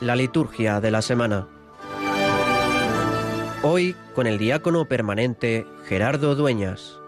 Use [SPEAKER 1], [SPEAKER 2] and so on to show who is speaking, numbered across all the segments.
[SPEAKER 1] La liturgia de la semana. Hoy con el diácono permanente Gerardo Dueñas.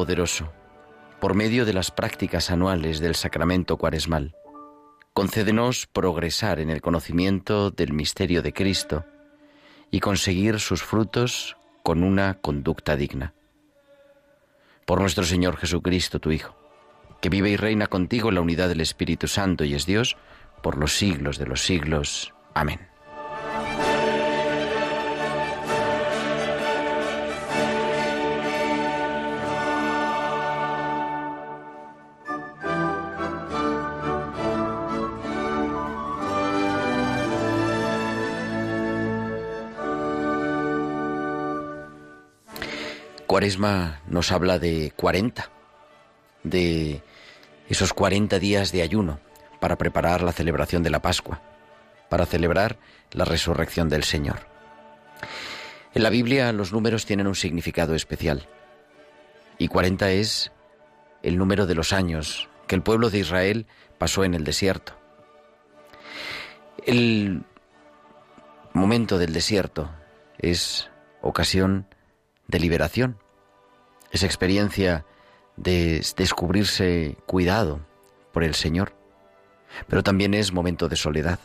[SPEAKER 2] Todopoderoso, por medio de las prácticas anuales del sacramento cuaresmal, concédenos progresar en el conocimiento del misterio de Cristo y conseguir sus frutos con una conducta digna. Por nuestro Señor Jesucristo, tu Hijo, que vive y reina contigo en la unidad del Espíritu Santo y es Dios por los siglos de los siglos. Amén. Cuaresma nos habla de 40, de esos 40 días de ayuno para preparar la celebración de la Pascua, para celebrar la resurrección del Señor. En la Biblia los números tienen un significado especial y 40 es el número de los años que el pueblo de Israel pasó en el desierto. El momento del desierto es ocasión de liberación, esa experiencia de descubrirse cuidado por el Señor, pero también es momento de soledad.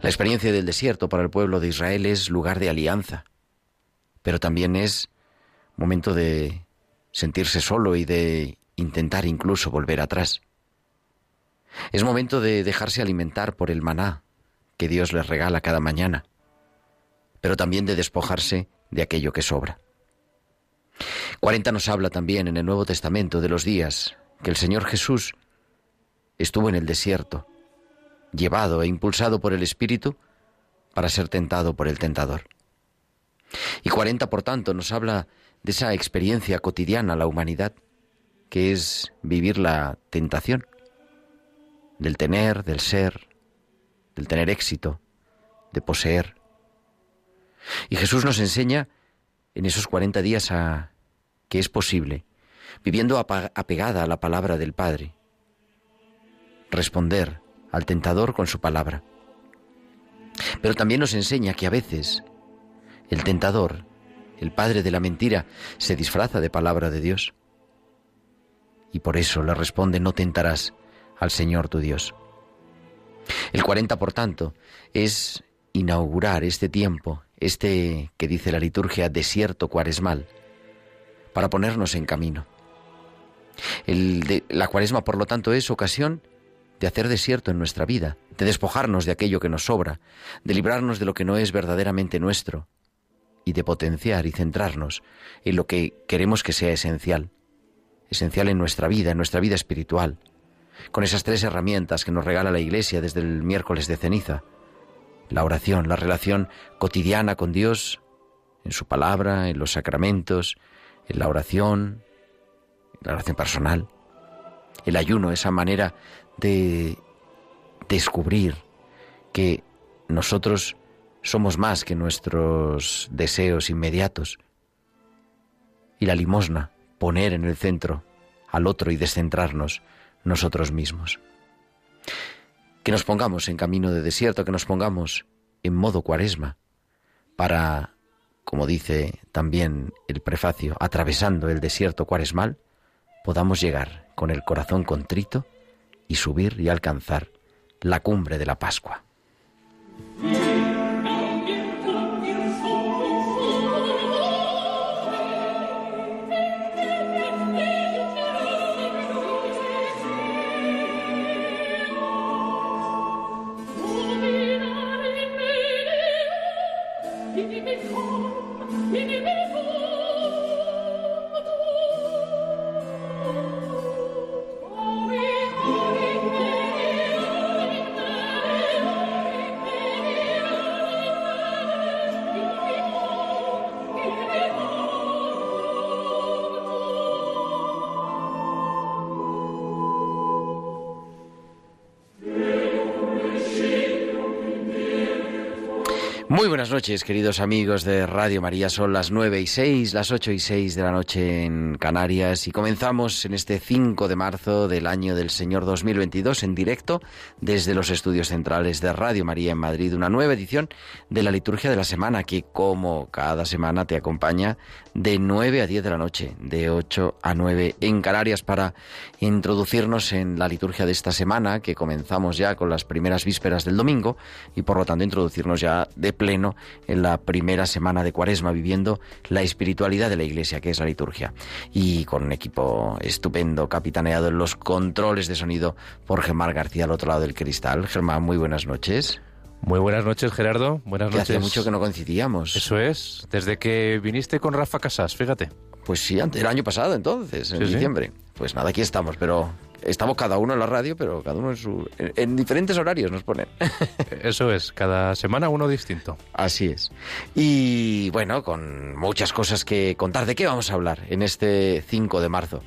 [SPEAKER 2] La experiencia del desierto para el pueblo de Israel es lugar de alianza, pero también es momento de sentirse solo y de intentar incluso volver atrás. Es momento de dejarse alimentar por el maná que Dios les regala cada mañana, pero también de despojarse de aquello que sobra. 40 nos habla también en el Nuevo Testamento de los días que el Señor Jesús estuvo en el desierto, llevado e impulsado por el Espíritu para ser tentado por el tentador. Y 40, por tanto, nos habla de esa experiencia cotidiana la humanidad, que es vivir la tentación, del tener, del ser, del tener éxito, de poseer. Y Jesús nos enseña en esos 40 días a que es posible, viviendo apegada a la palabra del Padre, responder al tentador con su palabra. Pero también nos enseña que a veces el tentador, el padre de la mentira, se disfraza de palabra de Dios. Y por eso le responde, no tentarás al Señor tu Dios. El 40, por tanto, es inaugurar este tiempo este que dice la liturgia desierto cuaresmal, para ponernos en camino. la cuaresma, por lo tanto, es ocasión de hacer desierto en nuestra vida, de despojarnos de aquello que nos sobra, de librarnos de lo que no es verdaderamente nuestro y de potenciar y centrarnos en lo que queremos que sea esencial, esencial en nuestra vida, en nuestra vida espiritual, con esas tres herramientas que nos regala la Iglesia desde el miércoles de ceniza, la oración, la relación cotidiana con Dios, en su palabra, en los sacramentos, en la oración, en la oración personal, el ayuno, esa manera de descubrir que nosotros somos más que nuestros deseos inmediatos. Y la limosna, poner en el centro al otro y descentrarnos nosotros mismos que nos pongamos en camino de desierto, que nos pongamos en modo cuaresma, para, como dice también el prefacio, atravesando el desierto cuaresmal, podamos llegar con el corazón contrito y subir y alcanzar la cumbre de la Pascua. Come, in the buenas noches, queridos amigos de Radio María. Son las nueve y seis, las ocho y seis de la noche en Canarias y comenzamos en este 5 de marzo del año del Señor 2022 en directo desde los estudios centrales de Radio María en Madrid, una nueva edición de la liturgia de la semana que como cada semana te acompaña de 9 a 10 de la noche, de 8 a 9 en Canarias para introducirnos en la liturgia de esta semana que comenzamos ya con las primeras vísperas del domingo y por lo tanto introducirnos ya de pleno en la primera semana de Cuaresma viviendo la espiritualidad de la Iglesia que es la liturgia y con un equipo estupendo capitaneado en los controles de sonido por Germán García al otro lado del cristal. Germán, muy buenas noches.
[SPEAKER 3] Muy buenas noches, Gerardo. Buenas
[SPEAKER 2] que
[SPEAKER 3] noches.
[SPEAKER 2] Hace mucho que no coincidíamos.
[SPEAKER 3] Eso es, desde que viniste con Rafa Casas, fíjate.
[SPEAKER 2] Pues sí, el año pasado entonces, en
[SPEAKER 3] Sí, sí.
[SPEAKER 2] diciembre. Pues nada, aquí estamos, pero estamos cada uno en la radio, pero cada uno en su en, en diferentes horarios nos ponen.
[SPEAKER 3] Eso es, cada semana uno distinto.
[SPEAKER 2] Así es. Y bueno, con muchas cosas que contar. ¿De qué vamos a hablar en este 5 de marzo?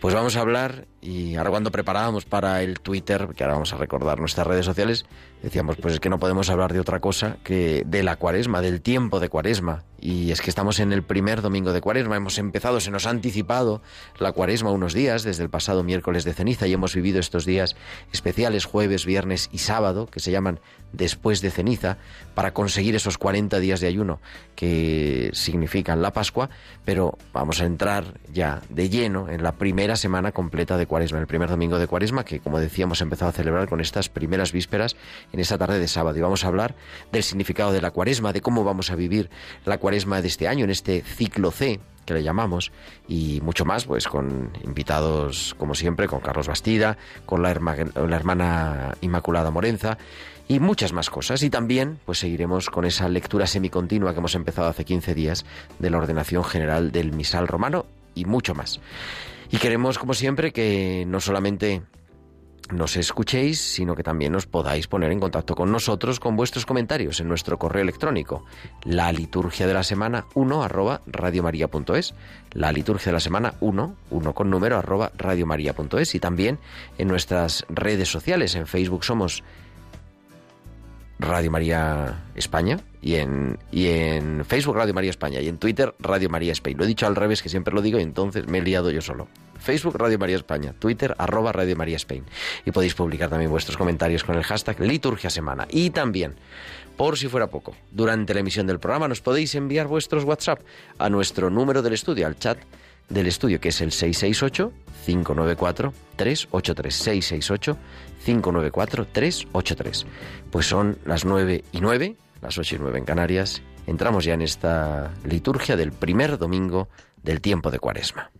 [SPEAKER 2] Pues vamos a hablar, y ahora cuando preparábamos para el Twitter, que ahora vamos a recordar nuestras redes sociales, decíamos, pues es que no podemos hablar de otra cosa que de la cuaresma, del tiempo de cuaresma. Y es que estamos en el primer domingo de cuaresma, hemos empezado, se nos ha anticipado la cuaresma unos días, desde el pasado miércoles de ceniza, y hemos vivido estos días especiales, jueves, viernes y sábado, que se llaman después de ceniza, para conseguir esos 40 días de ayuno que significan la Pascua, pero vamos a entrar ya de lleno en la primera semana completa de Cuaresma, el primer domingo de Cuaresma, que como decíamos empezado a celebrar con estas primeras vísperas en esta tarde de sábado. Y vamos a hablar del significado de la Cuaresma, de cómo vamos a vivir la Cuaresma de este año, en este ciclo C que le llamamos, y mucho más, pues con invitados, como siempre, con Carlos Bastida, con la, herma- la hermana Inmaculada Morenza, y muchas más cosas. Y también, pues seguiremos con esa lectura semicontinua que hemos empezado hace 15 días de la ordenación general del misal romano y mucho más. Y queremos, como siempre, que no solamente nos escuchéis, sino que también os podáis poner en contacto con nosotros con vuestros comentarios en nuestro correo electrónico, la liturgia de la semana 1 arroba radiomaria.es, la liturgia de la semana 1, 1 con número arroba radiomaria.es y también en nuestras redes sociales, en Facebook somos Radio María España y en, y en Facebook Radio María España y en Twitter Radio María Spain. Lo he dicho al revés, que siempre lo digo, y entonces me he liado yo solo. Facebook Radio María España, Twitter arroba Radio María Spain. Y podéis publicar también vuestros comentarios con el hashtag Liturgia Semana. Y también, por si fuera poco, durante la emisión del programa nos podéis enviar vuestros WhatsApp a nuestro número del estudio, al chat del estudio, que es el 668-594-383. 668-594-383. Pues son las 9 y 9, las 8 y 9 en Canarias. Entramos ya en esta liturgia del primer domingo del tiempo de Cuaresma.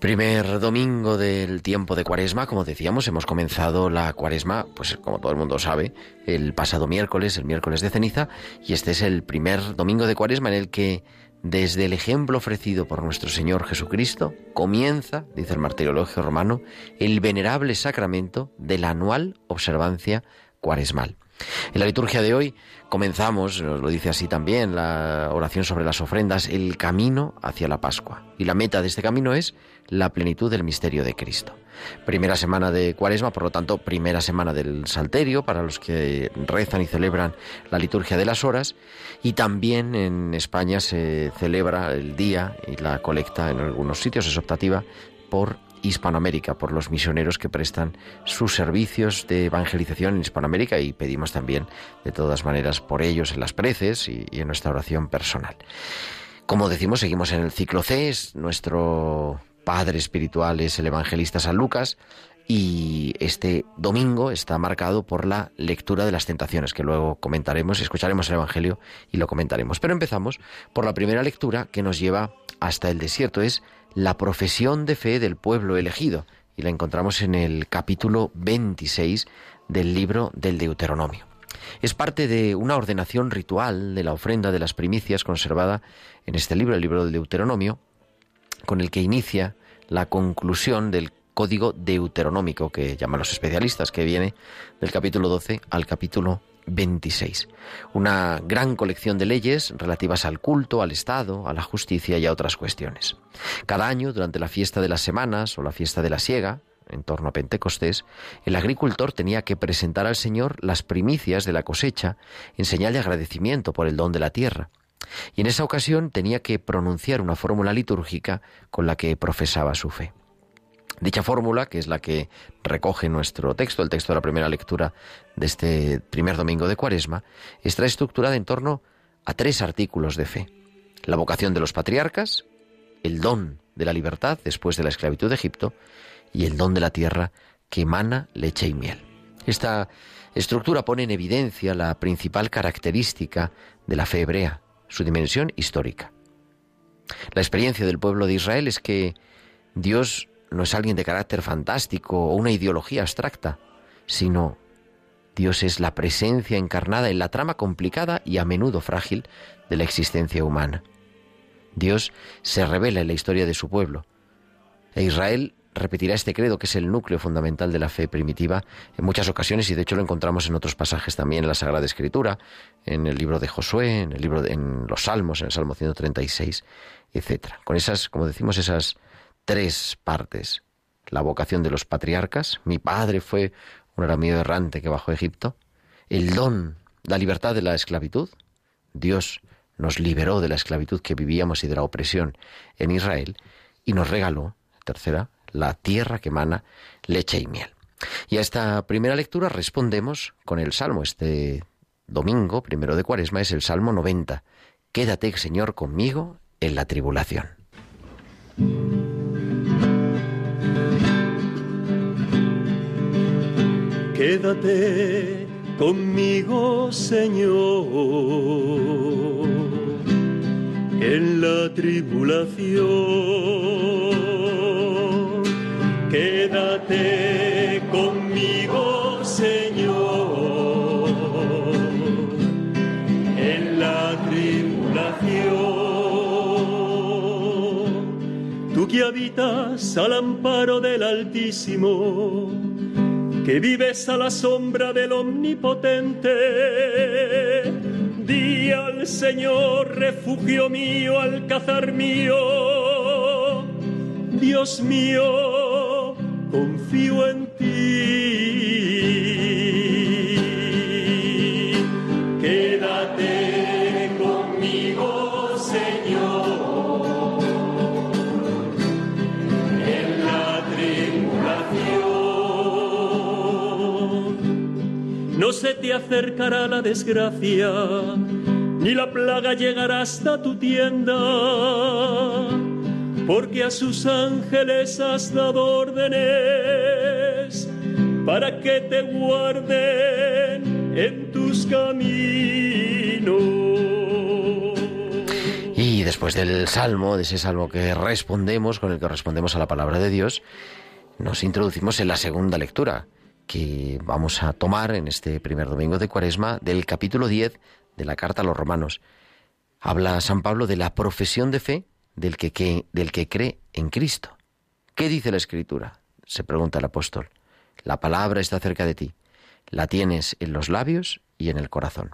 [SPEAKER 2] Primer domingo del tiempo de Cuaresma, como decíamos, hemos comenzado la Cuaresma, pues como todo el mundo sabe, el pasado miércoles, el miércoles de ceniza, y este es el primer domingo de Cuaresma en el que desde el ejemplo ofrecido por nuestro Señor Jesucristo, comienza, dice el martirologio romano, el venerable sacramento de la anual observancia cuaresmal. En la liturgia de hoy comenzamos, nos lo dice así también, la oración sobre las ofrendas, el camino hacia la Pascua. Y la meta de este camino es la plenitud del misterio de Cristo. Primera semana de Cuaresma, por lo tanto, primera semana del Salterio para los que rezan y celebran la liturgia de las horas. Y también en España se celebra el día y la colecta en algunos sitios, es optativa, por Hispanoamérica, por los misioneros que prestan sus servicios de evangelización en Hispanoamérica y pedimos también, de todas maneras, por ellos en las preces y, en nuestra oración personal. Como decimos, seguimos en el ciclo C, es nuestro padre espiritual es el evangelista San Lucas y este domingo está marcado por la lectura de las tentaciones, que luego comentaremos, escucharemos el Evangelio y lo comentaremos. Pero empezamos por la primera lectura que nos lleva hasta el desierto, es la profesión de fe del pueblo elegido, y la encontramos en el capítulo 26 del libro del Deuteronomio. Es parte de una ordenación ritual de la ofrenda de las primicias conservada en este libro, el libro del Deuteronomio, con el que inicia la conclusión del código deuteronómico que llaman los especialistas, que viene del capítulo 12 al capítulo 26. Una gran colección de leyes relativas al culto, al Estado, a la justicia y a otras cuestiones. Cada año, durante la fiesta de las semanas o la fiesta de la siega, en torno a Pentecostés, el agricultor tenía que presentar al Señor las primicias de la cosecha en señal de agradecimiento por el don de la tierra. Y en esa ocasión tenía que pronunciar una fórmula litúrgica con la que profesaba su fe. Dicha fórmula, que es la que recoge nuestro texto, el texto de la primera lectura de este primer domingo de Cuaresma, está estructurada en torno a tres artículos de fe. La vocación de los patriarcas, el don de la libertad después de la esclavitud de Egipto y el don de la tierra que emana leche y miel. Esta estructura pone en evidencia la principal característica de la fe hebrea, su dimensión histórica. La experiencia del pueblo de Israel es que Dios no es alguien de carácter fantástico o una ideología abstracta, sino Dios es la presencia encarnada en la trama complicada y a menudo frágil de la existencia humana. Dios se revela en la historia de su pueblo. E Israel repetirá este credo que es el núcleo fundamental de la fe primitiva en muchas ocasiones y de hecho lo encontramos en otros pasajes también en la Sagrada Escritura, en el libro de Josué, en el libro de, en los Salmos, en el Salmo 136, etcétera. Con esas, como decimos, esas tres partes. La vocación de los patriarcas, mi padre fue un arameo errante que bajó a Egipto, el don, la libertad de la esclavitud, Dios nos liberó de la esclavitud que vivíamos y de la opresión en Israel y nos regaló, tercera, la tierra que emana leche y miel. Y a esta primera lectura respondemos con el Salmo. Este domingo, primero de Cuaresma, es el Salmo 90. Quédate, Señor, conmigo en la tribulación.
[SPEAKER 4] Quédate conmigo, Señor, en la tribulación. Quédate conmigo, Señor, en la tribulación. Tú que habitas al amparo del Altísimo, que vives a la sombra del Omnipotente. Di al Señor, refugio mío, alcázar mío, Dios mío, confío en ti. Quédate conmigo, Señor, en la tribulación. No se te acercará la desgracia, ni la plaga llegará hasta tu tienda porque a sus ángeles has dado órdenes para que te guarden en tus caminos.
[SPEAKER 2] Y después del salmo, de ese salmo que respondemos, con el que respondemos a la palabra de Dios, nos introducimos en la segunda lectura que vamos a tomar en este primer domingo de Cuaresma del capítulo 10 de la carta a los romanos. Habla San Pablo de la profesión de fe del que, del que cree en Cristo. ¿Qué dice la Escritura? se pregunta el apóstol. La palabra está cerca de ti, la tienes en los labios y en el corazón.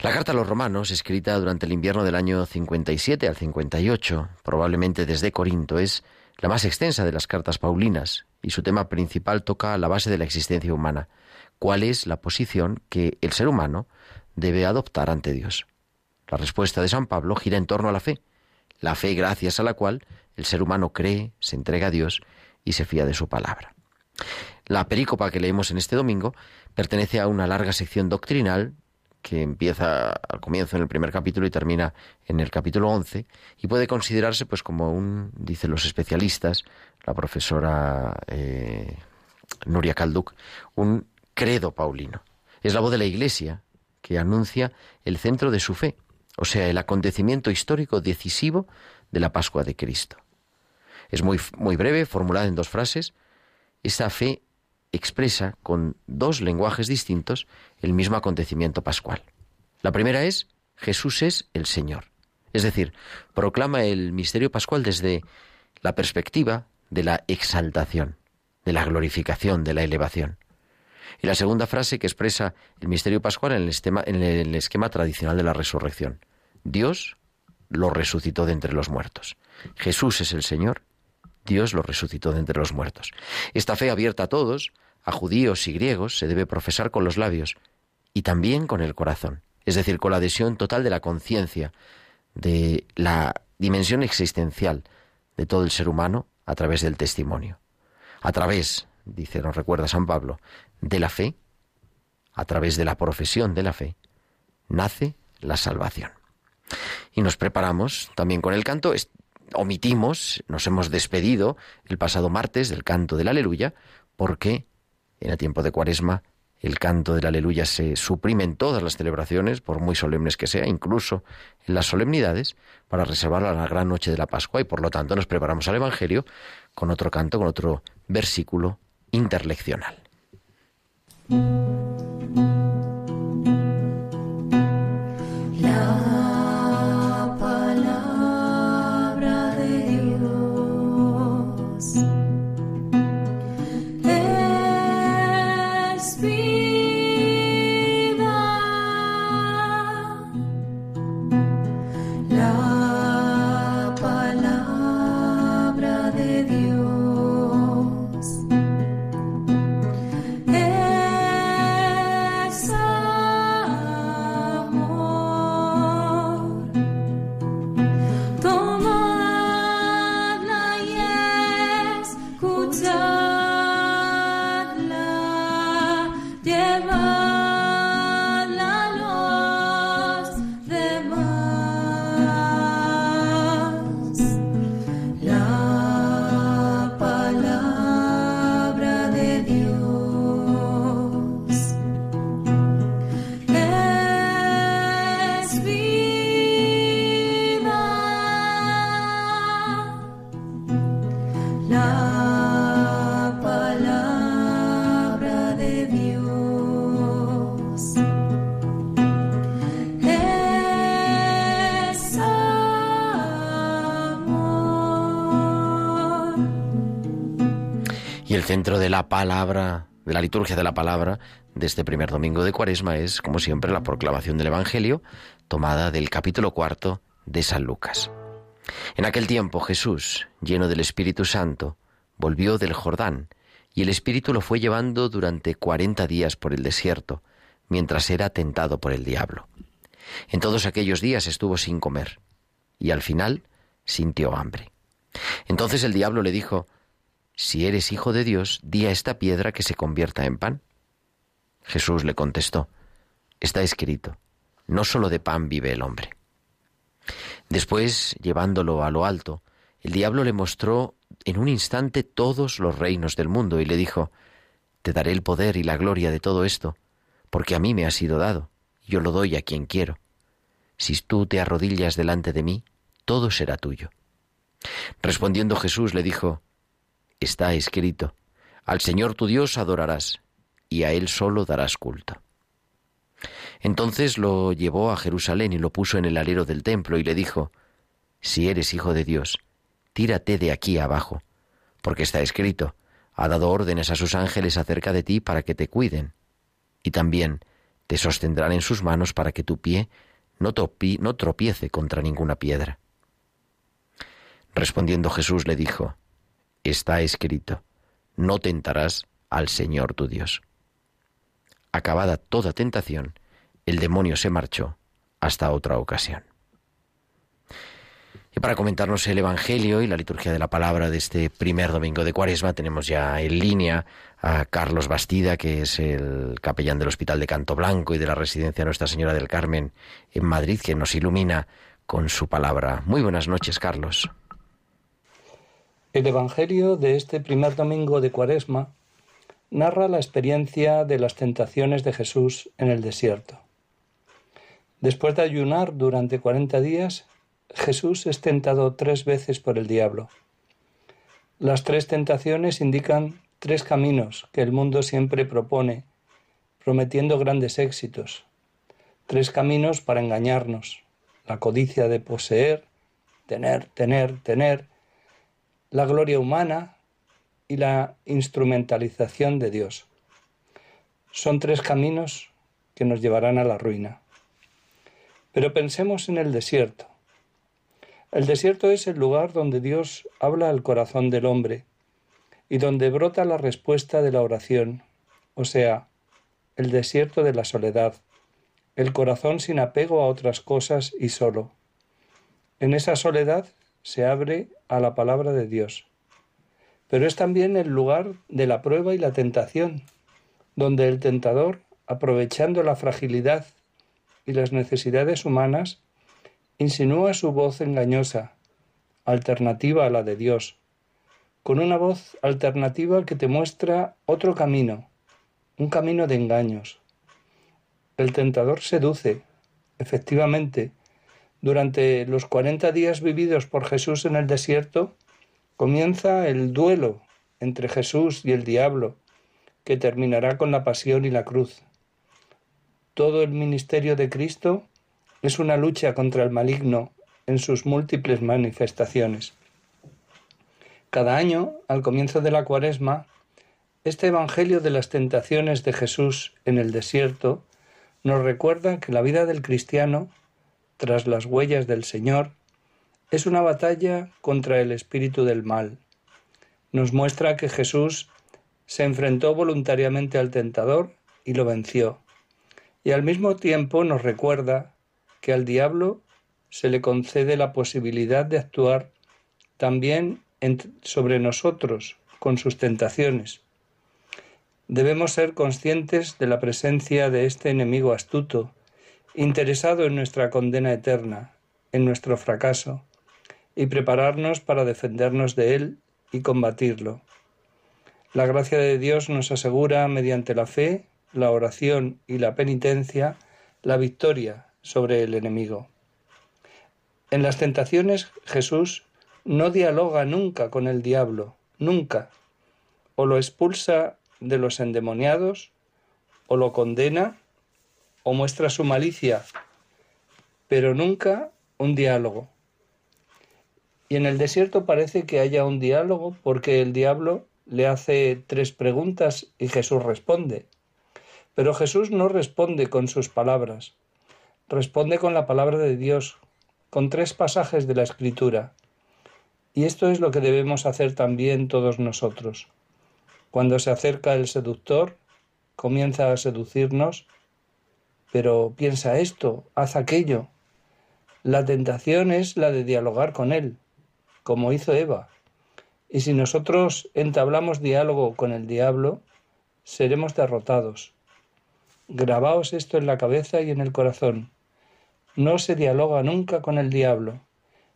[SPEAKER 2] La carta a los romanos, escrita durante el invierno del año 57 al 58, probablemente desde Corinto, es la más extensa de las cartas paulinas y su tema principal toca la base de la existencia humana. ¿Cuál es la posición que el ser humano debe adoptar ante Dios? La respuesta de San Pablo gira en torno a la fe, la fe gracias a la cual el ser humano cree, se entrega a Dios y se fía de su palabra. La perícopa que leemos en este domingo pertenece a una larga sección doctrinal que empieza al comienzo en el primer capítulo y termina en el capítulo 11 y puede considerarse pues como un, dicen los especialistas, la profesora eh, Nuria Calduc, un credo paulino. Es la voz de la Iglesia que anuncia el centro de su fe, o sea, el acontecimiento histórico decisivo de la Pascua de Cristo. Es muy, muy breve, formulada en dos frases. Esta fe expresa con dos lenguajes distintos el mismo acontecimiento pascual. La primera es Jesús es el Señor. Es decir, proclama el misterio pascual desde la perspectiva de la exaltación, de la glorificación, de la elevación. Y la segunda frase que expresa el misterio pascual en el, esquema, tradicional de la resurrección. Dios lo resucitó de entre los muertos. Jesús es el Señor, Dios lo resucitó de entre los muertos. Esta fe abierta a todos, a judíos y griegos, se debe profesar con los labios y también con el corazón, es decir, con la adhesión total de la conciencia, de la dimensión existencial de todo el ser humano a través del testimonio. A través, dice, nos recuerda San Pablo, de la fe, a través de la profesión de la fe, nace la salvación. Y nos preparamos también con el canto. Omitimos, nos hemos despedido el pasado martes del canto del aleluya, porque en el tiempo de cuaresma el canto del aleluya se suprime en todas las celebraciones, por muy solemnes que sea, incluso en las solemnidades, para reservarlo a la gran noche de la Pascua y por lo tanto nos preparamos al Evangelio con otro canto, con otro versículo interleccional. Love. Centro de la palabra, de la liturgia de la palabra de este primer domingo de Cuaresma es, como siempre, la proclamación del Evangelio tomada del capítulo cuarto de San Lucas. En aquel tiempo Jesús, lleno del Espíritu Santo, volvió del Jordán, y el Espíritu lo fue llevando durante cuarenta días por el desierto, mientras era tentado por el diablo. En todos aquellos días estuvo sin comer, y al final sintió hambre. Entonces el diablo le dijo, si eres hijo de Dios, di a esta piedra que se convierta en pan. Jesús le contestó, Está escrito, no solo de pan vive el hombre. Después, llevándolo a lo alto, el diablo le mostró en un instante todos los reinos del mundo y le dijo, Te daré el poder y la gloria de todo esto, porque a mí me ha sido dado, yo lo doy a quien quiero. si tú te arrodillas delante de mí, todo será tuyo. Respondiendo Jesús le dijo, Está escrito, al Señor tu Dios adorarás, y a Él solo darás culto. Entonces lo llevó a Jerusalén y lo puso en el alero del templo y le dijo, Si eres hijo de Dios, tírate de aquí abajo, porque está escrito, ha dado órdenes a sus ángeles acerca de ti para que te cuiden, y también te sostendrán en sus manos para que tu pie no, tropiece contra ninguna piedra. Respondiendo Jesús le dijo, Está escrito, no tentarás al Señor tu Dios. Acabada toda tentación, el demonio se marchó hasta otra ocasión. Y para comentarnos el Evangelio y la liturgia de la palabra de este primer domingo de Cuaresma, tenemos ya en línea a Carlos Bastida, que es el capellán del Hospital de Canto Blanco y de la Residencia Nuestra Señora del Carmen en Madrid, que nos ilumina con su palabra. Muy buenas noches, Carlos.
[SPEAKER 5] El Evangelio de este primer domingo de Cuaresma narra la experiencia de las tentaciones de Jesús en el desierto. Después de ayunar durante cuarenta días, Jesús es tentado tres veces por el diablo. Las tres tentaciones indican tres caminos que el mundo siempre propone, prometiendo grandes éxitos. Tres caminos para engañarnos. La codicia de poseer, tener, tener, tener, la gloria humana y la instrumentalización de Dios. Son tres caminos que nos llevarán a la ruina. Pero pensemos en el desierto. El desierto es el lugar donde Dios habla al corazón del hombre y donde brota la respuesta de la oración, o sea, el desierto de la soledad, el corazón sin apego a otras cosas y solo. En esa soledad se abre a la palabra de Dios. Pero es también el lugar de la prueba y la tentación, donde el tentador, aprovechando la fragilidad y las necesidades humanas, insinúa su voz engañosa, alternativa a la de Dios, con una voz alternativa que te muestra otro camino, un camino de engaños. El tentador seduce, efectivamente, durante los cuarenta días vividos por Jesús en el desierto, comienza el duelo entre Jesús y el diablo, que terminará con la pasión y la cruz. Todo el ministerio de Cristo es una lucha contra el maligno en sus múltiples manifestaciones. Cada año, al comienzo de la cuaresma, este Evangelio de las tentaciones de Jesús en el desierto nos recuerda que la vida del cristiano, tras las huellas del Señor, es una batalla contra el espíritu del mal. Nos muestra que Jesús se enfrentó voluntariamente al tentador y lo venció. Y al mismo tiempo nos recuerda que al diablo se le concede la posibilidad de actuar también sobre nosotros con sus tentaciones. Debemos ser conscientes de la presencia de este enemigo astuto, interesado en nuestra condena eterna, en nuestro fracaso, y prepararnos para defendernos de él y combatirlo. La gracia de Dios nos asegura, mediante la fe, la oración y la penitencia, la victoria sobre el enemigo. En las tentaciones Jesús no dialoga nunca con el diablo, nunca. O lo expulsa de los endemoniados, o lo condena, o muestra su malicia, pero nunca un diálogo. Y en el desierto parece que haya un diálogo porque el diablo le hace tres preguntas y Jesús responde. Pero Jesús no responde con sus palabras, responde con la palabra de Dios, con tres pasajes de la Escritura. Y esto es lo que debemos hacer también todos nosotros. Cuando se acerca el seductor, comienza a seducirnos, pero piensa esto, haz aquello. La tentación es la de dialogar con él, como hizo Eva. Y si nosotros entablamos diálogo con el diablo, seremos derrotados. Grabaos esto en la cabeza y en el corazón. No se dialoga nunca con el diablo.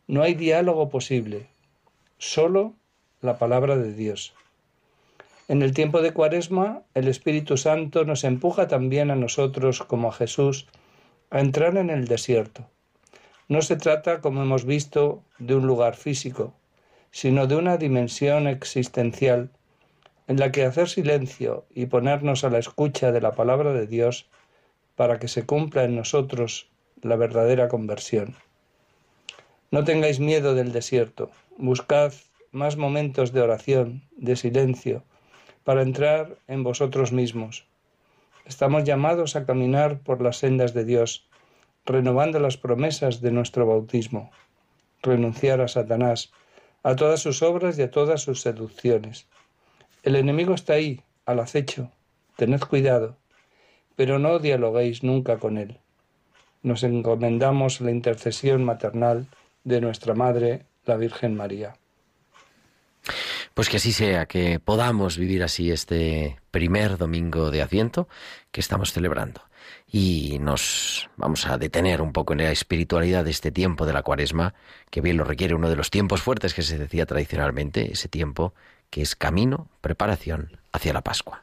[SPEAKER 5] No hay diálogo posible. Solo la palabra de Dios. En el tiempo de Cuaresma, el Espíritu Santo nos empuja también a nosotros, como a Jesús, a entrar en el desierto. No se trata, como hemos visto, de un lugar físico, sino de una dimensión existencial en la que hacer silencio y ponernos a la escucha de la palabra de Dios para que se cumpla en nosotros la verdadera conversión. No tengáis miedo del desierto, buscad más momentos de oración, de silencio, para entrar en vosotros mismos. Estamos llamados a caminar por las sendas de Dios, renovando las promesas de nuestro bautismo, renunciar a Satanás, a todas sus obras y a todas sus seducciones. El enemigo está ahí, al acecho. Tened cuidado, pero no dialoguéis nunca con él. Nos encomendamos la intercesión maternal de nuestra Madre, la Virgen María.
[SPEAKER 2] Pues que así sea, que podamos vivir así este primer domingo de Adviento que estamos celebrando. Y nos vamos a detener un poco en la espiritualidad de este tiempo de la cuaresma, que bien lo requiere uno de los tiempos fuertes que se decía tradicionalmente, ese tiempo que es camino, preparación hacia la Pascua.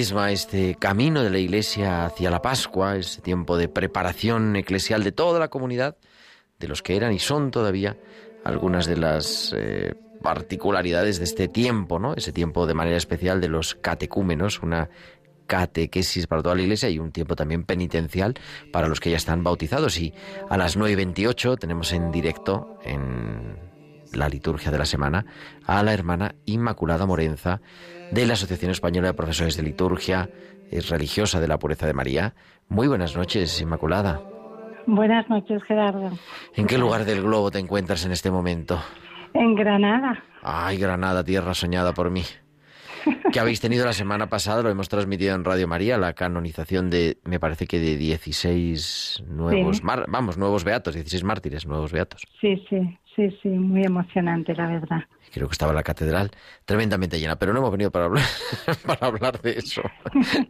[SPEAKER 2] este camino de la Iglesia hacia la Pascua, este tiempo de preparación eclesial de toda la comunidad, de los que eran y son todavía algunas de las eh, particularidades de este tiempo, ¿no? Ese tiempo de manera especial de los catecúmenos, una catequesis para toda la iglesia y un tiempo también penitencial para los que ya están bautizados. Y a las 9 y 28 tenemos en directo en la liturgia de la semana a la hermana Inmaculada Morenza de la Asociación Española de Profesores de Liturgia, es religiosa de la pureza de María. Muy buenas noches, Inmaculada.
[SPEAKER 6] Buenas noches, Gerardo.
[SPEAKER 2] ¿En qué lugar del globo te encuentras en este momento?
[SPEAKER 6] En Granada.
[SPEAKER 2] Ay, Granada, tierra soñada por mí que habéis tenido la semana pasada, lo hemos transmitido en Radio María, la canonización de, me parece que de 16 nuevos, vamos, nuevos beatos, 16 mártires, nuevos beatos.
[SPEAKER 6] Sí, sí, sí, sí, muy emocionante, la verdad
[SPEAKER 2] creo que estaba la catedral tremendamente llena, pero no hemos venido para hablar, para hablar de eso,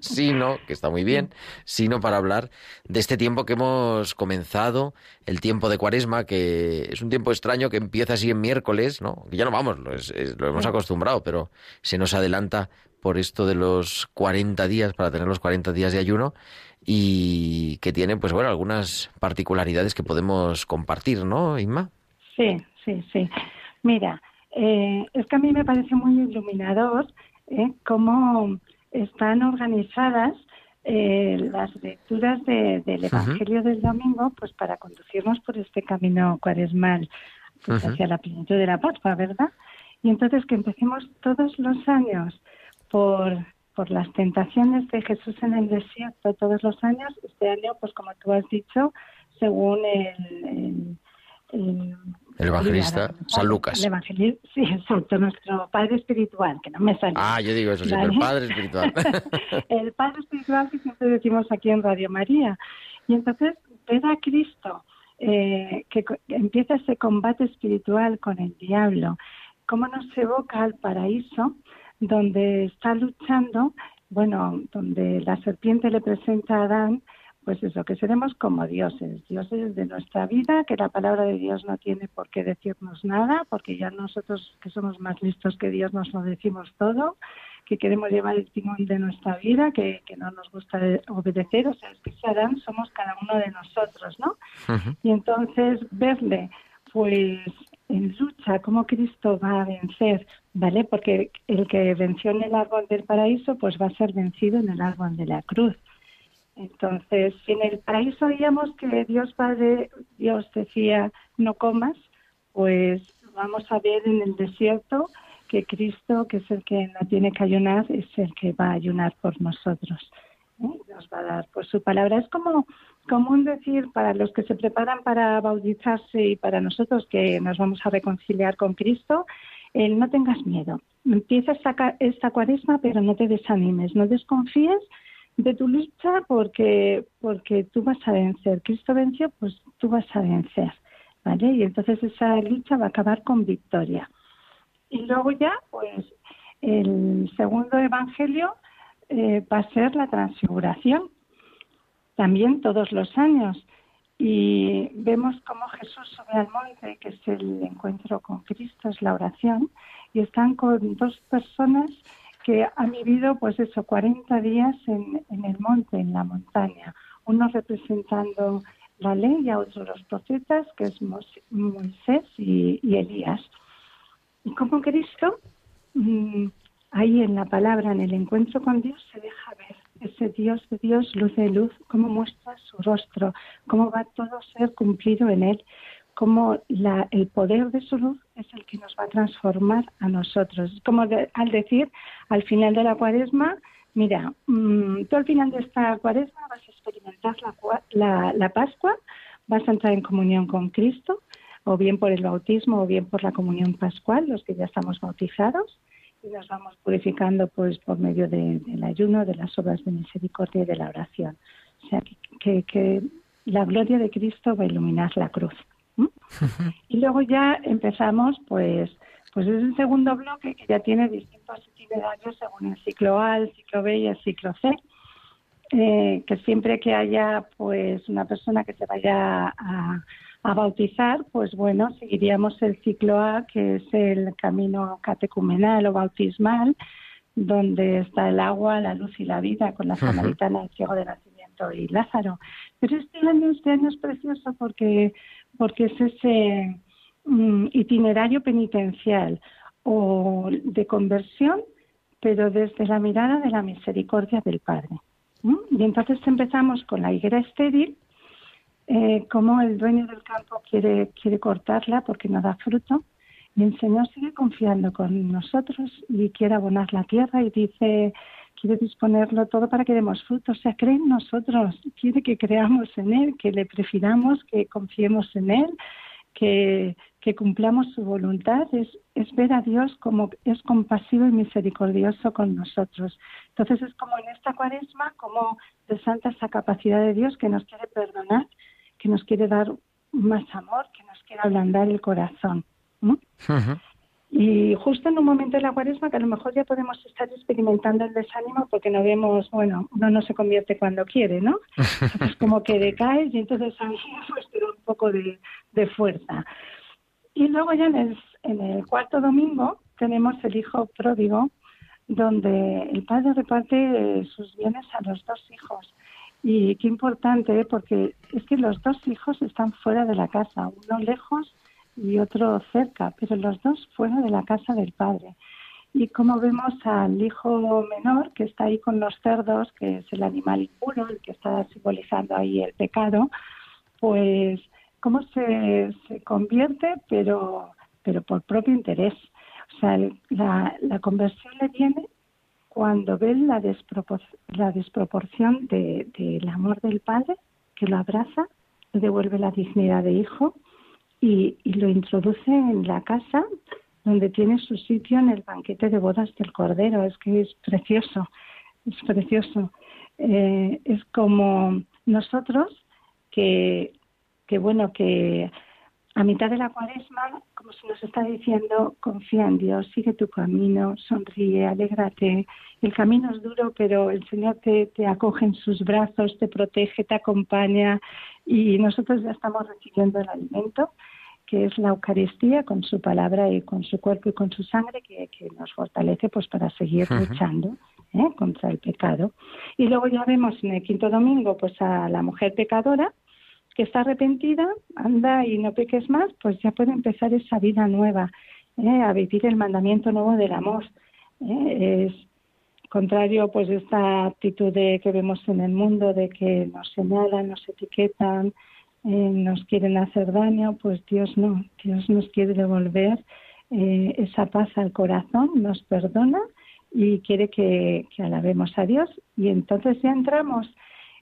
[SPEAKER 2] sino, que está muy bien, sino para hablar de este tiempo que hemos comenzado, el tiempo de cuaresma, que es un tiempo extraño que empieza así en miércoles, ¿no? Que ya no vamos, lo, lo hemos acostumbrado, pero se nos adelanta por esto de los 40 días, para tener los 40 días de ayuno, y que tiene, pues bueno, algunas particularidades que podemos compartir, ¿no, Inma?
[SPEAKER 6] Sí, sí, sí. Mira, eh, es que a mí me parece muy iluminador ¿eh? cómo están organizadas eh, las lecturas del Evangelio del Domingo pues para conducirnos por este camino cuaresmal pues, hacia la plenitud de la Pascua, ¿verdad? Y entonces que empecemos todos los años por, por las tentaciones de Jesús en el desierto, todos los años, este año, pues como tú has dicho, según el
[SPEAKER 2] el evangelista San Lucas.
[SPEAKER 6] El evangelista, sí, exacto, nuestro padre espiritual, que no me sale.
[SPEAKER 2] Ah, yo digo eso siempre, el padre espiritual.
[SPEAKER 6] el padre espiritual que siempre decimos aquí en Radio María. Y entonces, ver a Cristo, eh, que empieza ese combate espiritual con el diablo, cómo nos evoca al paraíso, donde está luchando, bueno, donde la serpiente le presenta a Adán pues eso, que seremos como dioses, dioses de nuestra vida, que la palabra de Dios no tiene por qué decirnos nada, porque ya nosotros que somos más listos que Dios nos lo decimos todo, que queremos llevar el timón de nuestra vida, que, no nos gusta obedecer, o sea, es que Adán somos cada uno de nosotros, ¿no? Y entonces verle, pues en lucha, cómo Cristo va a vencer, ¿vale? Porque el que venció en el árbol del paraíso, pues va a ser vencido en el árbol de la cruz. Entonces, en el paraíso veíamos que Dios Padre, Dios decía, no comas, pues vamos a ver en el desierto que Cristo, que es el que no tiene que ayunar, es el que va a ayunar por nosotros. ¿eh? Nos va a dar pues su palabra. Es como común decir para los que se preparan para bautizarse y para nosotros que nos vamos a reconciliar con Cristo, el no tengas miedo. Empieza esta, esta cuaresma, pero no te desanimes, no desconfíes de tu lucha porque, porque tú vas a vencer. Cristo venció, pues tú vas a vencer. ¿Vale? Y entonces esa lucha va a acabar con victoria. Y luego ya, pues, el segundo evangelio eh, va a ser la transfiguración, también todos los años. Y vemos cómo Jesús sube al monte, que es el encuentro con Cristo, es la oración, y están con dos personas que han vivido, pues eso, 40 días en, el monte, en la montaña, uno representando la ley y a otros los profetas, que es Moisés y, Elías. Y como Cristo, mm, ahí en la palabra, en el encuentro con Dios, se deja ver ese Dios de Dios, luz de luz, cómo muestra su rostro, cómo va todo ser cumplido en él, cómo la, el poder de su luz es el que nos va a transformar a nosotros. Como al decir, al final de la cuaresma, mira, mm, tú al final de esta cuaresma vas a experimentar la, la, Pascua, vas a entrar en comunión con Cristo, o bien por el bautismo o bien por la comunión pascual, los que ya estamos bautizados, y nos vamos purificando pues por medio del ayuno, de las obras de misericordia y de la oración. O sea, que la gloria de Cristo va a iluminar la cruz. Y luego ya empezamos, pues, pues es el segundo bloque que ya tiene distintos itinerarios según el ciclo A, el ciclo B y el ciclo C. Eh, que siempre que haya pues una persona que se vaya a, a, bautizar, pues bueno, seguiríamos el ciclo A, que es el camino catecumenal o bautismal, donde está el agua, la luz y la vida, con la samaritana, el ciego de y Lázaro. Pero este año, este año es precioso porque porque es ese mm, itinerario penitencial o de conversión, pero desde la mirada de la misericordia del Padre. Y entonces empezamos con la higuera estéril, eh, como el dueño del campo quiere, quiere cortarla porque no da fruto, y el Señor sigue confiando con nosotros y quiere abonar la tierra y dice, quiere disponerlo todo para que demos fruto. O sea, cree en nosotros, quiere que creamos en Él, que le prefiramos, que confiemos en Él, que, que cumplamos su voluntad. Es, es ver a Dios como es compasivo y misericordioso con nosotros. Entonces es como en esta cuaresma, como de santa esa capacidad de Dios que nos quiere perdonar, que nos quiere dar más amor, que nos quiere ablandar el corazón. ¿no? Y justo en un momento de la cuaresma que a lo mejor ya podemos estar experimentando el desánimo porque no vemos, bueno, uno no se convierte cuando quiere, ¿no? Es como que decae y entonces a mí pues te un poco de, fuerza. Y luego ya en el, en el cuarto domingo tenemos el hijo pródigo, donde el padre reparte sus bienes a los dos hijos. Y qué importante, porque es que los dos hijos están fuera de la casa, uno lejos y otro cerca, pero los dos fuera de la casa del padre. Y como vemos al hijo menor que está ahí con los cerdos, que es el animal impuro, el que está simbolizando ahí el pecado, pues cómo se, se convierte, pero, pero por propio interés. O sea, la, la conversión le viene cuando ve la, la desproporción del de, amor del padre, que lo abraza, le devuelve la dignidad de hijo y, lo introduce en la casa donde tiene su sitio en el banquete de bodas del Cordero. Es que es precioso, es precioso. Eh, es como nosotros que, que, bueno, que a mitad de la cuaresma, como se nos está diciendo, confía en Dios, sigue tu camino, sonríe, alégrate. El camino es duro, pero el Señor te, te acoge en sus brazos, te protege, te acompaña y nosotros ya estamos recibiendo el alimento que es la Eucaristía con su palabra y con su cuerpo y con su sangre que, nos fortalece pues para seguir luchando ¿eh? contra el pecado. Y luego ya vemos en el quinto domingo pues a la mujer pecadora que está arrepentida, anda y no peques más, pues ya puede empezar esa vida nueva, ¿eh? a vivir el mandamiento nuevo del amor. ¿eh? Es contrario pues esta actitud de, que vemos en el mundo de que nos señalan, nos etiquetan, eh, nos quieren hacer daño, pues Dios no, Dios nos quiere devolver eh, esa paz al corazón, nos perdona y quiere que, alabemos a Dios. Y entonces ya entramos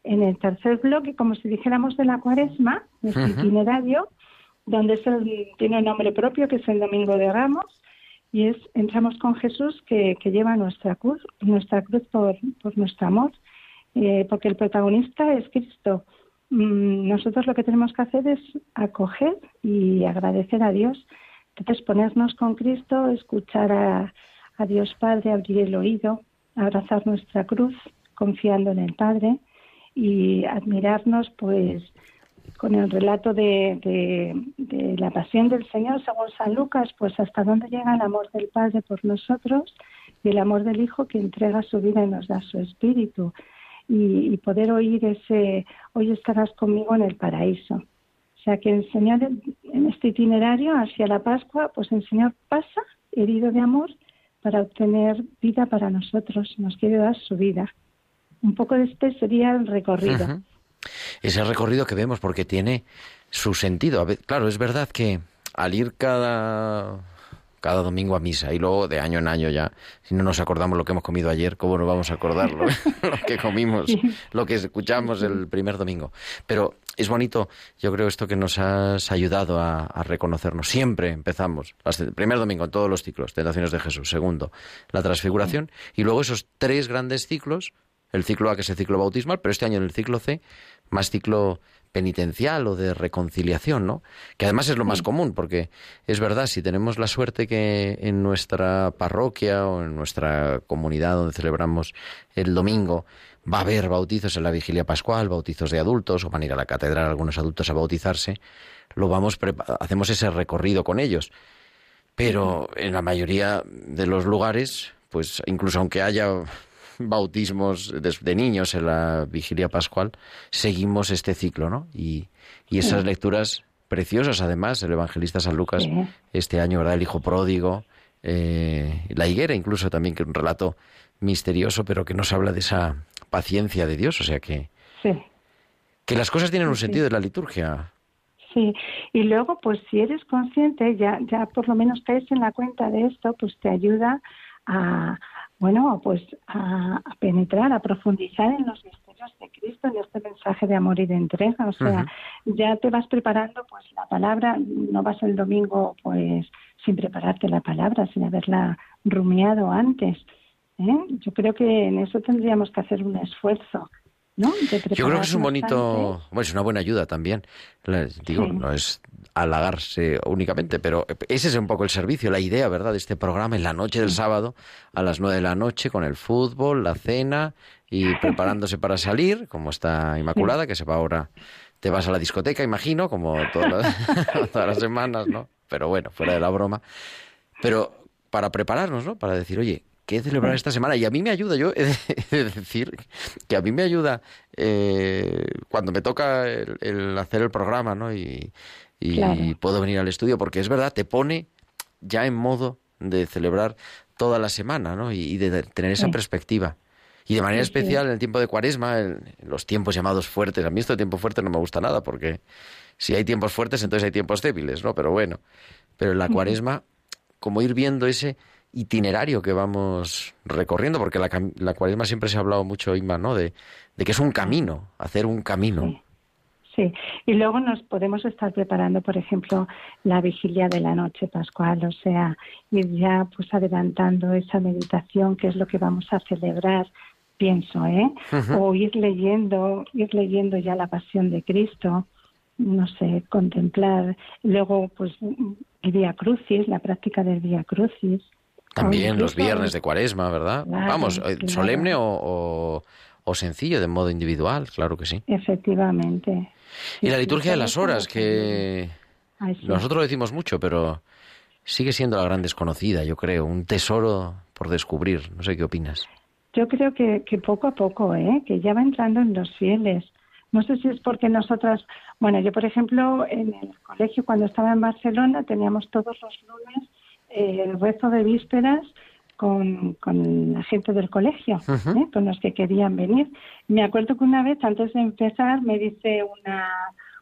[SPEAKER 6] en el tercer bloque, como si dijéramos de la cuaresma, nuestro itinerario, donde es tiene un nombre propio, que es el Domingo de Ramos, y es entramos con Jesús que, lleva nuestra cruz, nuestra cruz por, por nuestro amor, eh, porque el protagonista es Cristo. Mm, nosotros lo que tenemos que hacer es acoger y agradecer a Dios. Entonces ponernos con Cristo, escuchar a, Dios Padre, abrir el oído, abrazar nuestra cruz, confiando en el Padre y admirarnos pues con el relato de, la pasión del Señor según San Lucas, pues hasta dónde llega el amor del Padre por nosotros y el amor del Hijo que entrega su vida y nos da su espíritu. Y, poder oír ese, hoy estarás conmigo en el paraíso. O sea que el Señor en este itinerario hacia la Pascua, pues el Señor pasa herido de amor para obtener vida para nosotros, nos quiere dar su vida. Un poco de este sería el recorrido
[SPEAKER 2] ese recorrido que vemos porque tiene su sentido. Claro, es verdad que al ir cada cada domingo a misa y luego de año en año ya, si no nos acordamos lo que hemos comido ayer, ¿cómo no vamos a acordar lo, que comimos, lo que escuchamos el primer domingo? Pero es bonito, yo creo, esto que nos has ayudado a, reconocernos. Siempre empezamos, el primer domingo en todos los ciclos, Tentaciones de Jesús, segundo, la transfiguración, y luego esos tres grandes ciclos el ciclo A, que es el ciclo bautismal, pero este año en el ciclo C, más ciclo penitencial o de reconciliación, ¿no? Que además es lo más común, porque es verdad, si tenemos la suerte que en nuestra parroquia o en nuestra comunidad donde celebramos el domingo va a haber bautizos en la vigilia pascual, bautizos de adultos, o van a ir a la catedral algunos adultos a bautizarse, lo vamos hacemos ese recorrido con ellos. Pero en la mayoría de los lugares, pues incluso aunque haya bautismos de, niños en la vigilia pascual, seguimos este ciclo, ¿no? Y, esas lecturas preciosas, además, el evangelista San Lucas, este año, ¿verdad? El hijo pródigo, eh, la higuera, incluso también, que es un relato misterioso, pero que nos habla de esa paciencia de Dios, o sea que. Que las cosas tienen un sentido de la liturgia.
[SPEAKER 6] Sí, y luego, pues si eres consciente, ya, ya por lo menos caes en la cuenta de esto, pues te ayuda a, bueno, pues a, penetrar, a profundizar en los misterios de Cristo, en este mensaje de amor y de entrega. O sea, ya te vas preparando, pues la palabra, no vas el domingo, pues sin prepararte la palabra, sin haberla rumiado antes. ¿eh? Yo creo que en eso tendríamos que hacer un esfuerzo. ¿No?
[SPEAKER 2] Yo creo que es un bonito, bueno, es una buena ayuda también. Digo, no es halagarse únicamente, pero ese es un poco el servicio, la idea, ¿verdad?, de este programa en la noche del sábado a las nueve de la noche con el fútbol, la cena y preparándose para salir, como está Inmaculada, que se va ahora, te vas a la discoteca, imagino, como todas las, todas las semanas, ¿no? Pero bueno, fuera de la broma. Pero para prepararnos, ¿no? Para decir, oye, ¿qué celebrar esta semana? Y a mí me ayuda, yo he de, decir que a mí me ayuda eh, cuando me toca el, hacer el programa, ¿no? Y, y puedo venir al estudio porque es verdad, te pone ya en modo de celebrar toda la semana, ¿no? Y, de tener esa perspectiva. Y de manera especial en el tiempo de cuaresma, en, los tiempos llamados fuertes. A mí esto de tiempo fuerte no me gusta nada porque si hay tiempos fuertes, entonces hay tiempos débiles, ¿no? Pero bueno, pero en la cuaresma, como ir viendo ese itinerario que vamos recorriendo, porque la, la cuaresma siempre se ha hablado mucho, Inma, ¿no? De, de que es un camino, hacer un camino.
[SPEAKER 6] Sí, y luego nos podemos estar preparando, por ejemplo, la vigilia de la noche pascual, o sea, ir ya pues adelantando esa meditación, que es lo que vamos a celebrar, pienso, ¿eh? O ir leyendo, ir leyendo ya la pasión de Cristo, no sé, contemplar, luego pues el Vía Crucis, la práctica del Vía Crucis.
[SPEAKER 2] También los viernes de Cuaresma, ¿verdad? Vamos, eh, solemne o, o sencillo, de modo individual, claro que sí.
[SPEAKER 6] Efectivamente.
[SPEAKER 2] Y la liturgia de las horas, que Nosotros lo decimos mucho, pero sigue siendo la gran desconocida, yo creo, un tesoro por descubrir. No sé qué opinas.
[SPEAKER 6] Yo creo que, que poco a poco, ¿eh? que ya va entrando en los fieles. No sé si es porque nosotras, bueno, yo por ejemplo en el colegio cuando estaba en Barcelona teníamos todos los lunes eh, el rezo de vísperas con, con la gente del colegio, ¿eh? con los que querían venir. Me acuerdo que una vez antes de empezar me dice una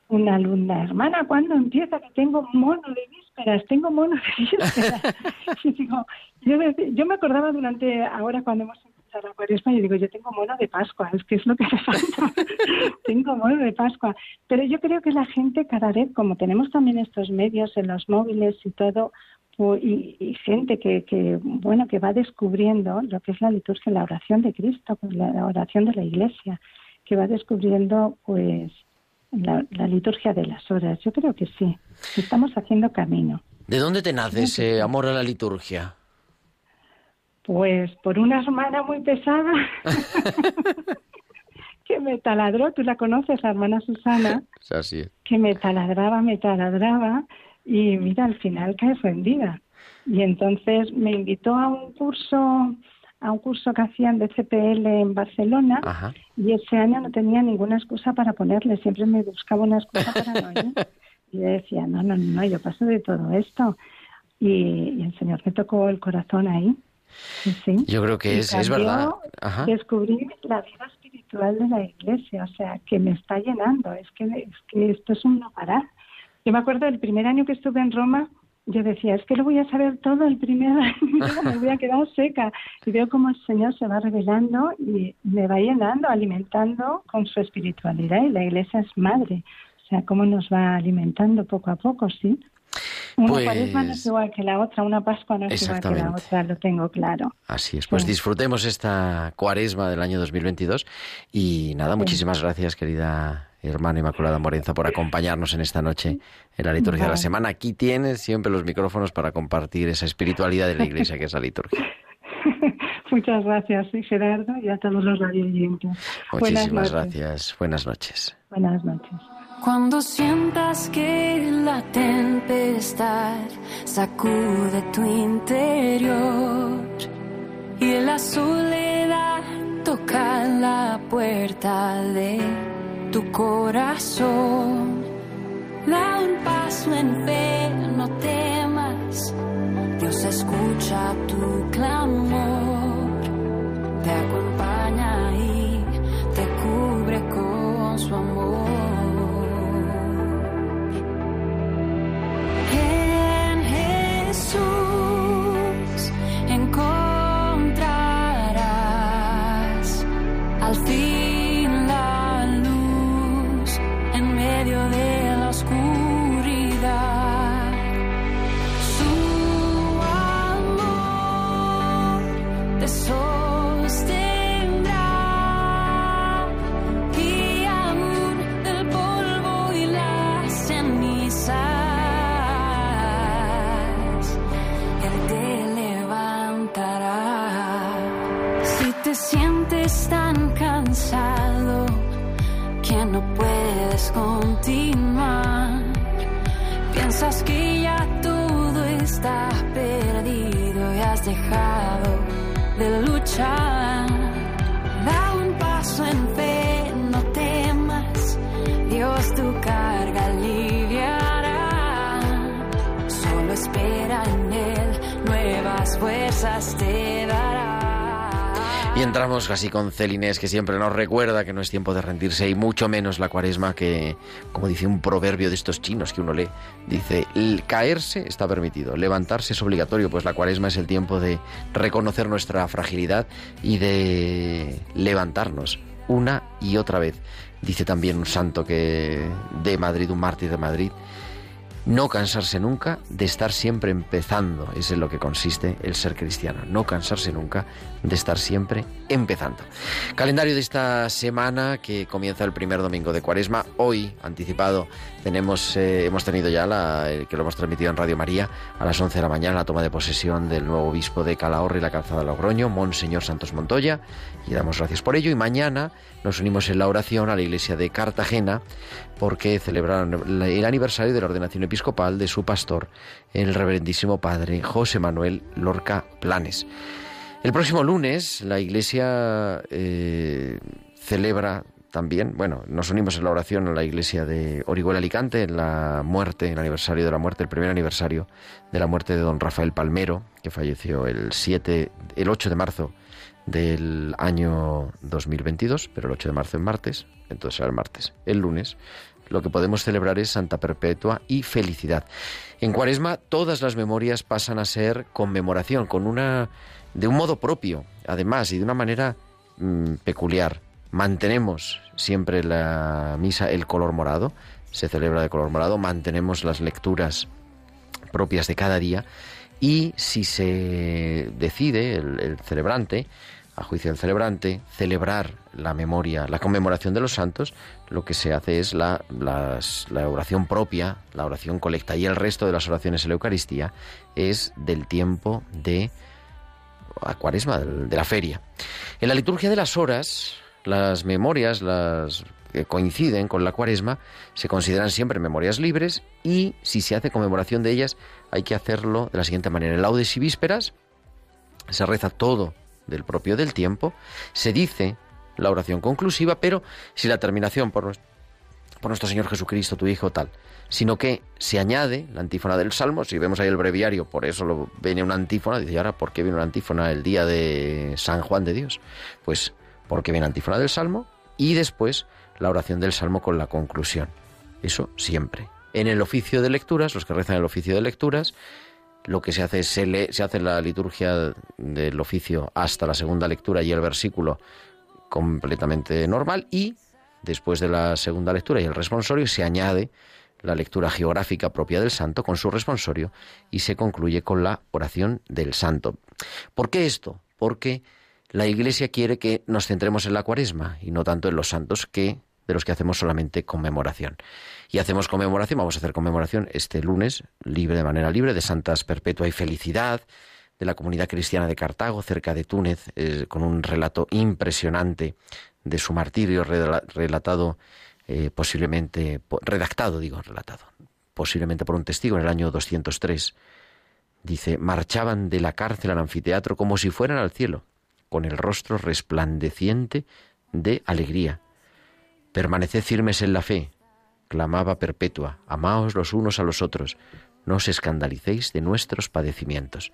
[SPEAKER 6] una alumna, hermana, ¿cuándo empieza? Que tengo mono de vísperas, tengo mono de vísperas. y digo, yo, yo, me acordaba durante, ahora cuando hemos empezado la cuaresma, y digo, yo tengo mono de Pascua, es que es lo que me falta. tengo mono de Pascua. Pero yo creo que la gente cada vez, como tenemos también estos medios en los móviles y todo, y, y, gente que, que, bueno, que va descubriendo lo que es la liturgia, la oración de Cristo, pues la oración de la Iglesia, que va descubriendo, pues, la, liturgia de las horas. Yo creo que sí, estamos haciendo camino.
[SPEAKER 2] ¿De dónde te nace ese amor a la liturgia?
[SPEAKER 6] Pues por una hermana muy pesada que me taladró, tú la conoces, la hermana Susana,
[SPEAKER 2] Así
[SPEAKER 6] que me taladraba, me taladraba y mira, al final cae rendida. Y entonces me invitó a un curso a un curso que hacían de CPL en Barcelona y ese año no tenía ninguna excusa para ponerle, siempre me buscaba una excusa para no ir. Y yo decía, no, no, no, yo paso de todo esto. Y, el Señor me tocó el corazón ahí. Sí.
[SPEAKER 2] Yo creo que es, es verdad.
[SPEAKER 6] Descubrí la vida espiritual de la iglesia, o sea, que me está llenando. Es que, es que esto es un no parar. Yo me acuerdo del primer año que estuve en Roma, yo decía, es que lo voy a saber todo el primer año, me voy a quedar seca. Y veo cómo el Señor se va revelando y me va llenando, alimentando con su espiritualidad. Y la iglesia es madre. O sea, cómo nos va alimentando poco a poco, ¿sí? Una pues... cuaresma no es igual que la otra, una pascua no es igual que la otra, lo tengo claro.
[SPEAKER 2] Así es, pues disfrutemos esta cuaresma del año 2022 y nada, muchísimas gracias querida hermana Inmaculada Morenza, por acompañarnos en esta noche en la liturgia de la semana. Aquí tienes siempre los micrófonos para compartir esa espiritualidad de la Iglesia que es la liturgia.
[SPEAKER 6] Muchas gracias, Gerardo, y a todos los radioyentes.
[SPEAKER 2] Muchísimas gracias. Buenas noches.
[SPEAKER 6] Buenas noches.
[SPEAKER 7] Cuando sientas que la tempestad sacude tu interior y la soledad toca la puerta de tu corazón. Da un paso en fe, no temas. Dios escucha tu clamor, te acompaña y te cubre con su amor. Continuar. Piensas que ya todo está perdido y has dejado de luchar. Da un paso en fe, no temas, Dios tu carga aliviará. Solo espera en Él, nuevas fuerzas te dará.
[SPEAKER 2] Y entramos casi con Celines, que siempre nos recuerda que no es tiempo de rendirse, y mucho menos la cuaresma, que, como dice un proverbio de estos chinos que uno lee, dice, caerse está permitido, levantarse es obligatorio, pues la cuaresma es el tiempo de reconocer nuestra fragilidad y de levantarnos una y otra vez. Dice también un santo que de Madrid, un mártir de Madrid, no cansarse nunca de estar siempre empezando. Es en lo que consiste el ser cristiano. No cansarse nunca de estar siempre empezando. Calendario de esta semana que comienza el primer domingo de Cuaresma. Hoy, anticipado, tenemos, eh, hemos tenido ya, la, que lo hemos transmitido en Radio María, a las 11 de la mañana, la toma de posesión del nuevo obispo de Calahorra y la calzada de Logroño, Monseñor Santos Montoya, y damos gracias por ello. Y mañana nos unimos en la oración a la iglesia de Cartagena porque celebraron el aniversario de la ordenación episcopal de su pastor, el reverendísimo padre José Manuel Lorca Planes. El próximo lunes la Iglesia eh, celebra también, bueno, nos unimos en la oración a la iglesia de Orihuela Alicante en la muerte, el aniversario de la muerte, el primer aniversario de la muerte de don Rafael Palmero, que falleció el 7, el 8 de marzo del año 2022, pero el 8 de marzo es martes, entonces será el martes. El lunes lo que podemos celebrar es Santa Perpetua y felicidad. En Cuaresma todas las memorias pasan a ser conmemoración, con una de un modo propio, además, y de una manera mm, peculiar mantenemos siempre la misa el color morado, se celebra de color morado, mantenemos las lecturas propias de cada día y si se decide el, celebrante, a juicio del celebrante, celebrar la memoria, la conmemoración de los santos, lo que se hace es la, la, oración propia, la oración colecta y el resto de las oraciones en la Eucaristía es del tiempo de a cuaresma, de la feria. En la liturgia de las horas, las memorias, las que coinciden con la cuaresma, se consideran siempre memorias libres y si se hace conmemoración de ellas hay que hacerlo de la siguiente manera. En laudes y vísperas se reza todo del propio del tiempo, se dice la oración conclusiva, pero si la terminación por, por nuestro Señor Jesucristo, tu Hijo, tal, sino que se añade la antífona del Salmo, si vemos ahí el breviario, por eso lo, viene una antífona, dice, ¿y ahora por qué viene una antífona el día de San Juan de Dios? Pues porque viene antífona del Salmo y después la oración del Salmo con la conclusión. Eso siempre. En el oficio de lecturas, los que rezan el oficio de lecturas, lo que se hace es se, se hace la liturgia del oficio hasta la segunda lectura y el versículo completamente normal y después de la segunda lectura y el responsorio se añade la lectura geográfica propia del santo con su responsorio y se concluye con la oración del santo. ¿Por qué esto? Porque la Iglesia quiere que nos centremos en la cuaresma y no tanto en los santos que de los que hacemos solamente conmemoración. Y hacemos conmemoración, vamos a hacer conmemoración este lunes, libre de manera libre, de Santas Perpetua y Felicidad, de la comunidad cristiana de Cartago, cerca de Túnez, eh, con un relato impresionante de su martirio relatado eh, posiblemente, redactado, digo, relatado, posiblemente por un testigo en el año 203. Dice, marchaban de la cárcel al anfiteatro como si fueran al cielo con el rostro resplandeciente de alegría. Permaneced firmes en la fe, clamaba perpetua, amaos los unos a los otros, no os escandalicéis de nuestros padecimientos.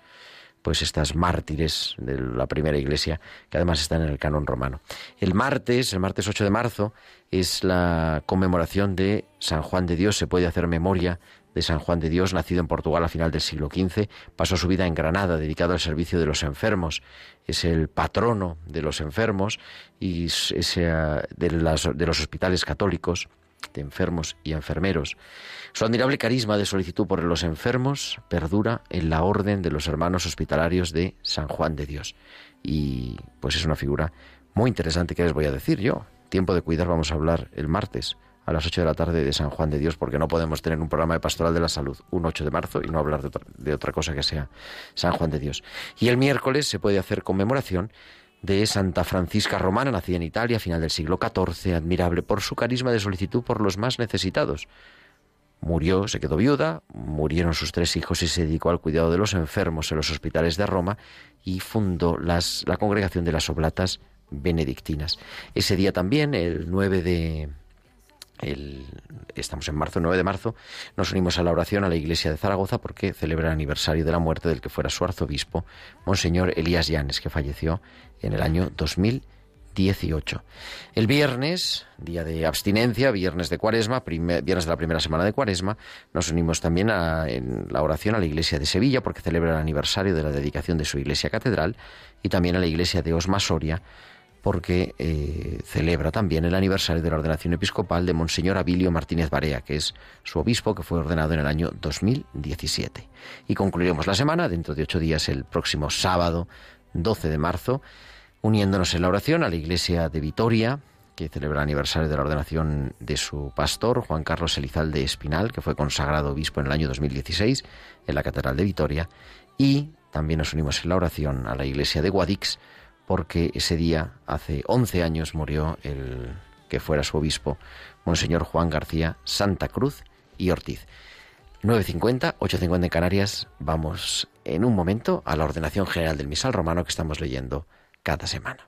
[SPEAKER 2] Pues estas mártires de la primera iglesia, que además están en el canon romano. El martes, el martes 8 de marzo, es la conmemoración de San Juan de Dios. Se puede hacer memoria de San Juan de Dios, nacido en Portugal a final del siglo XV, pasó su vida en Granada, dedicado al servicio de los enfermos. Es el patrono de los enfermos y de, de los hospitales católicos, de enfermos y enfermeros. Su admirable carisma de solicitud por los enfermos perdura en la orden de los hermanos hospitalarios de San Juan de Dios. Y pues es una figura muy interesante que les voy a decir yo. Tiempo de cuidar vamos a hablar el martes a las 8 de la tarde de San Juan de Dios, porque no podemos tener un programa de pastoral de la salud un 8 de marzo y no hablar de otra, cosa que sea San Juan de Dios. Y el miércoles se puede hacer conmemoración de Santa Francisca Romana, nacida en Italia a final del siglo XIV, admirable por su carisma de solicitud por los más necesitados. Murió, se quedó viuda, murieron sus tres hijos y se dedicó al cuidado de los enfermos en los hospitales de Roma y fundó las, la congregación de las Oblatas benedictinas. Ese día también, el 9 de, estamos en marzo, 9 de marzo, nos unimos a la oración a la iglesia de Zaragoza porque celebra el aniversario de la muerte del que fuera su arzobispo, Monseñor Elías Llanes, que falleció en el año 2018. El viernes, día de abstinencia, viernes de cuaresma, viernes de la primera semana de cuaresma, nos unimos también en la oración a la iglesia de Sevilla porque celebra el aniversario de la dedicación de su iglesia catedral y también a la iglesia de Osma Soria porque eh, celebra también el aniversario de la ordenación episcopal de Monseñor Abilio Martínez Barea, que es su obispo que fue ordenado en el año 2017. Y concluiremos la semana, dentro de ocho días, el próximo sábado 12 de marzo, uniéndonos en la oración a la iglesia de Vitoria, que celebra el aniversario de la ordenación de su pastor, Juan Carlos Elizalde Espinal, que fue consagrado obispo en el año 2016 en la Catedral de Vitoria, y también nos unimos en la oración a la iglesia de Guadix, porque ese día, hace 11 años, murió el que fuera su obispo, Monseñor Juan García Santa Cruz y Ortiz. 9.50, 8.50 en Canarias. Vamos en un momento a la ordenación general del misal romano que estamos leyendo cada semana.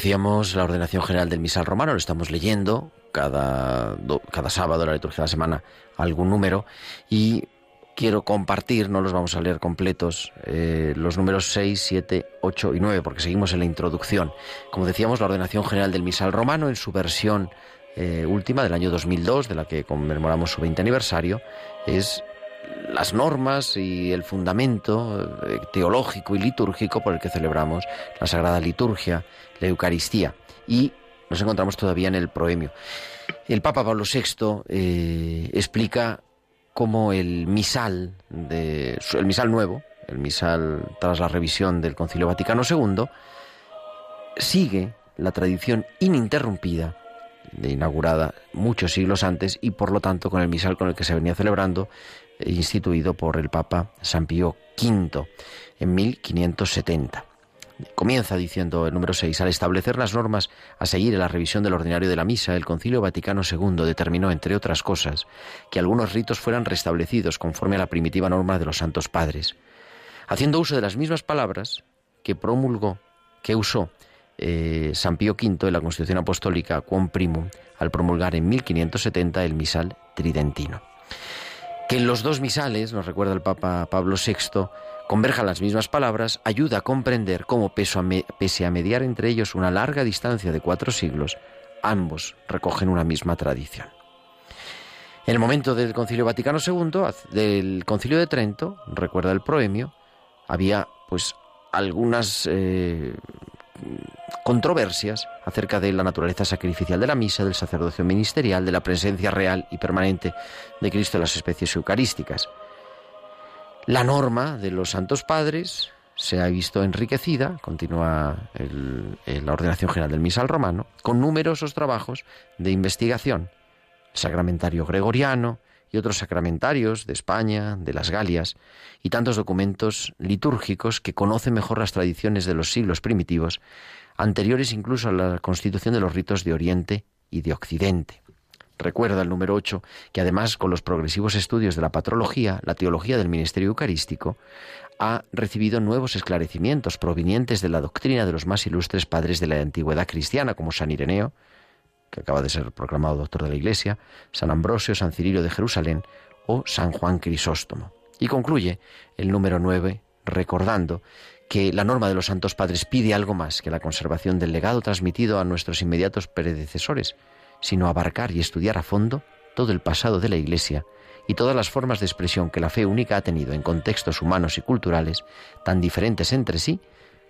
[SPEAKER 2] Decíamos, la ordenación general del misal romano lo estamos leyendo cada, cada sábado, la liturgia de la semana, algún número y quiero compartir, no los vamos a leer completos, eh, los números 6, 7, 8 y 9, porque seguimos en la introducción. Como decíamos, la ordenación general del misal romano en su versión eh, última del año 2002, de la que conmemoramos su 20 aniversario, es las normas y el fundamento eh, teológico y litúrgico por el que celebramos la Sagrada Liturgia, la Eucaristía. Y nos encontramos todavía en el proemio. El Papa Pablo VI eh, explica cómo el misal, de, el misal nuevo, el misal tras la revisión del Concilio Vaticano II, sigue la tradición ininterrumpida inaugurada muchos siglos antes y por lo tanto con el misal con el que se venía celebrando instituido por el Papa San Pío V en 1570. Comienza diciendo el número 6, al establecer las normas a seguir en la revisión del ordinario de la misa, el Concilio Vaticano II determinó, entre otras cosas, que algunos ritos fueran restablecidos conforme a la primitiva norma de los santos padres. Haciendo uso de las mismas palabras que promulgó, que usó eh, San Pío V en la Constitución Apostólica Quom Primum al promulgar en 1570 el misal tridentino que en los dos misales, nos recuerda el Papa Pablo VI, converjan las mismas palabras, ayuda a comprender cómo, pese a mediar entre ellos una larga distancia de cuatro siglos, ambos recogen una misma tradición. En el momento del Concilio Vaticano II, del Concilio de Trento, recuerda el proemio, había pues algunas eh, controversias acerca de la naturaleza sacrificial de la misa, del sacerdocio ministerial, de la presencia real y permanente de Cristo en las especies eucarísticas. La norma de los santos padres se ha visto enriquecida, continúa la ordenación general del misal romano, con numerosos trabajos de investigación, sacramentario gregoriano y otros sacramentarios de España, de las Galias, y tantos documentos litúrgicos que conocen mejor las tradiciones de los siglos primitivos anteriores incluso a la constitución de los ritos de Oriente y de Occidente. Recuerda el número 8 que además con los progresivos estudios de la patrología, la teología del ministerio eucarístico ha recibido nuevos esclarecimientos provenientes de la doctrina de los más ilustres padres de la antigüedad cristiana, como San Ireneo, que acaba de ser proclamado doctor de la Iglesia, San Ambrosio, San Cirilo de Jerusalén o San Juan Crisóstomo. Y concluye el número 9 recordando que la norma de los santos padres pide algo más que la conservación del legado transmitido a nuestros inmediatos predecesores, sino abarcar y estudiar a fondo todo el pasado de la Iglesia y todas las formas de expresión que la fe única ha tenido en contextos humanos y culturales tan diferentes entre sí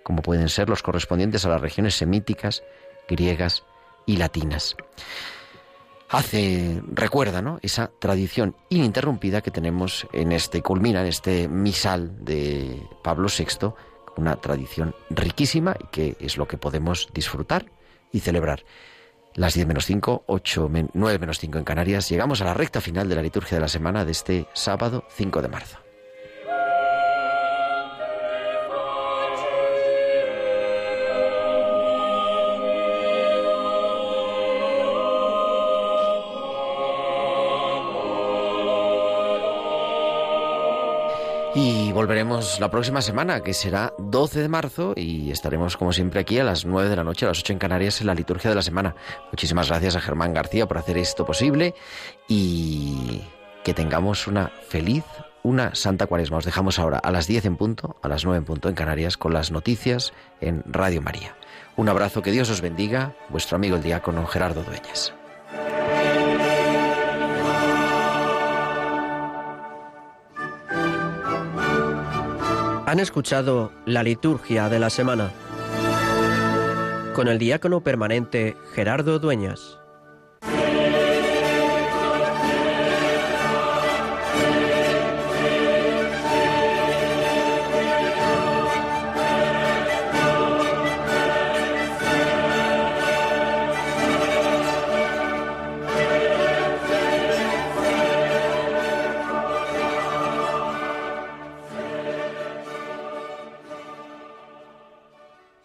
[SPEAKER 2] como pueden ser los correspondientes a las regiones semíticas, griegas y latinas. hace, recuerda, ¿no? Esa tradición ininterrumpida que tenemos en este, culmina en este misal de Pablo VI, una tradición riquísima y que es lo que podemos disfrutar y celebrar. Las 10 menos 5, 8, 9 menos 5 en Canarias, llegamos a la recta final de la liturgia de la semana de este sábado 5 de marzo. Y volveremos la próxima semana, que será 12 de marzo, y estaremos como siempre aquí a las 9 de la noche, a las 8 en Canarias, en la liturgia de la semana. Muchísimas gracias a Germán García por hacer esto posible y que tengamos una feliz, una santa cuaresma. Os dejamos ahora a las 10 en punto, a las 9 en punto en Canarias, con las noticias en Radio María. Un abrazo, que Dios os bendiga, vuestro amigo el diácono Gerardo Dueñas.
[SPEAKER 1] Han escuchado la liturgia de la semana con el diácono permanente Gerardo Dueñas.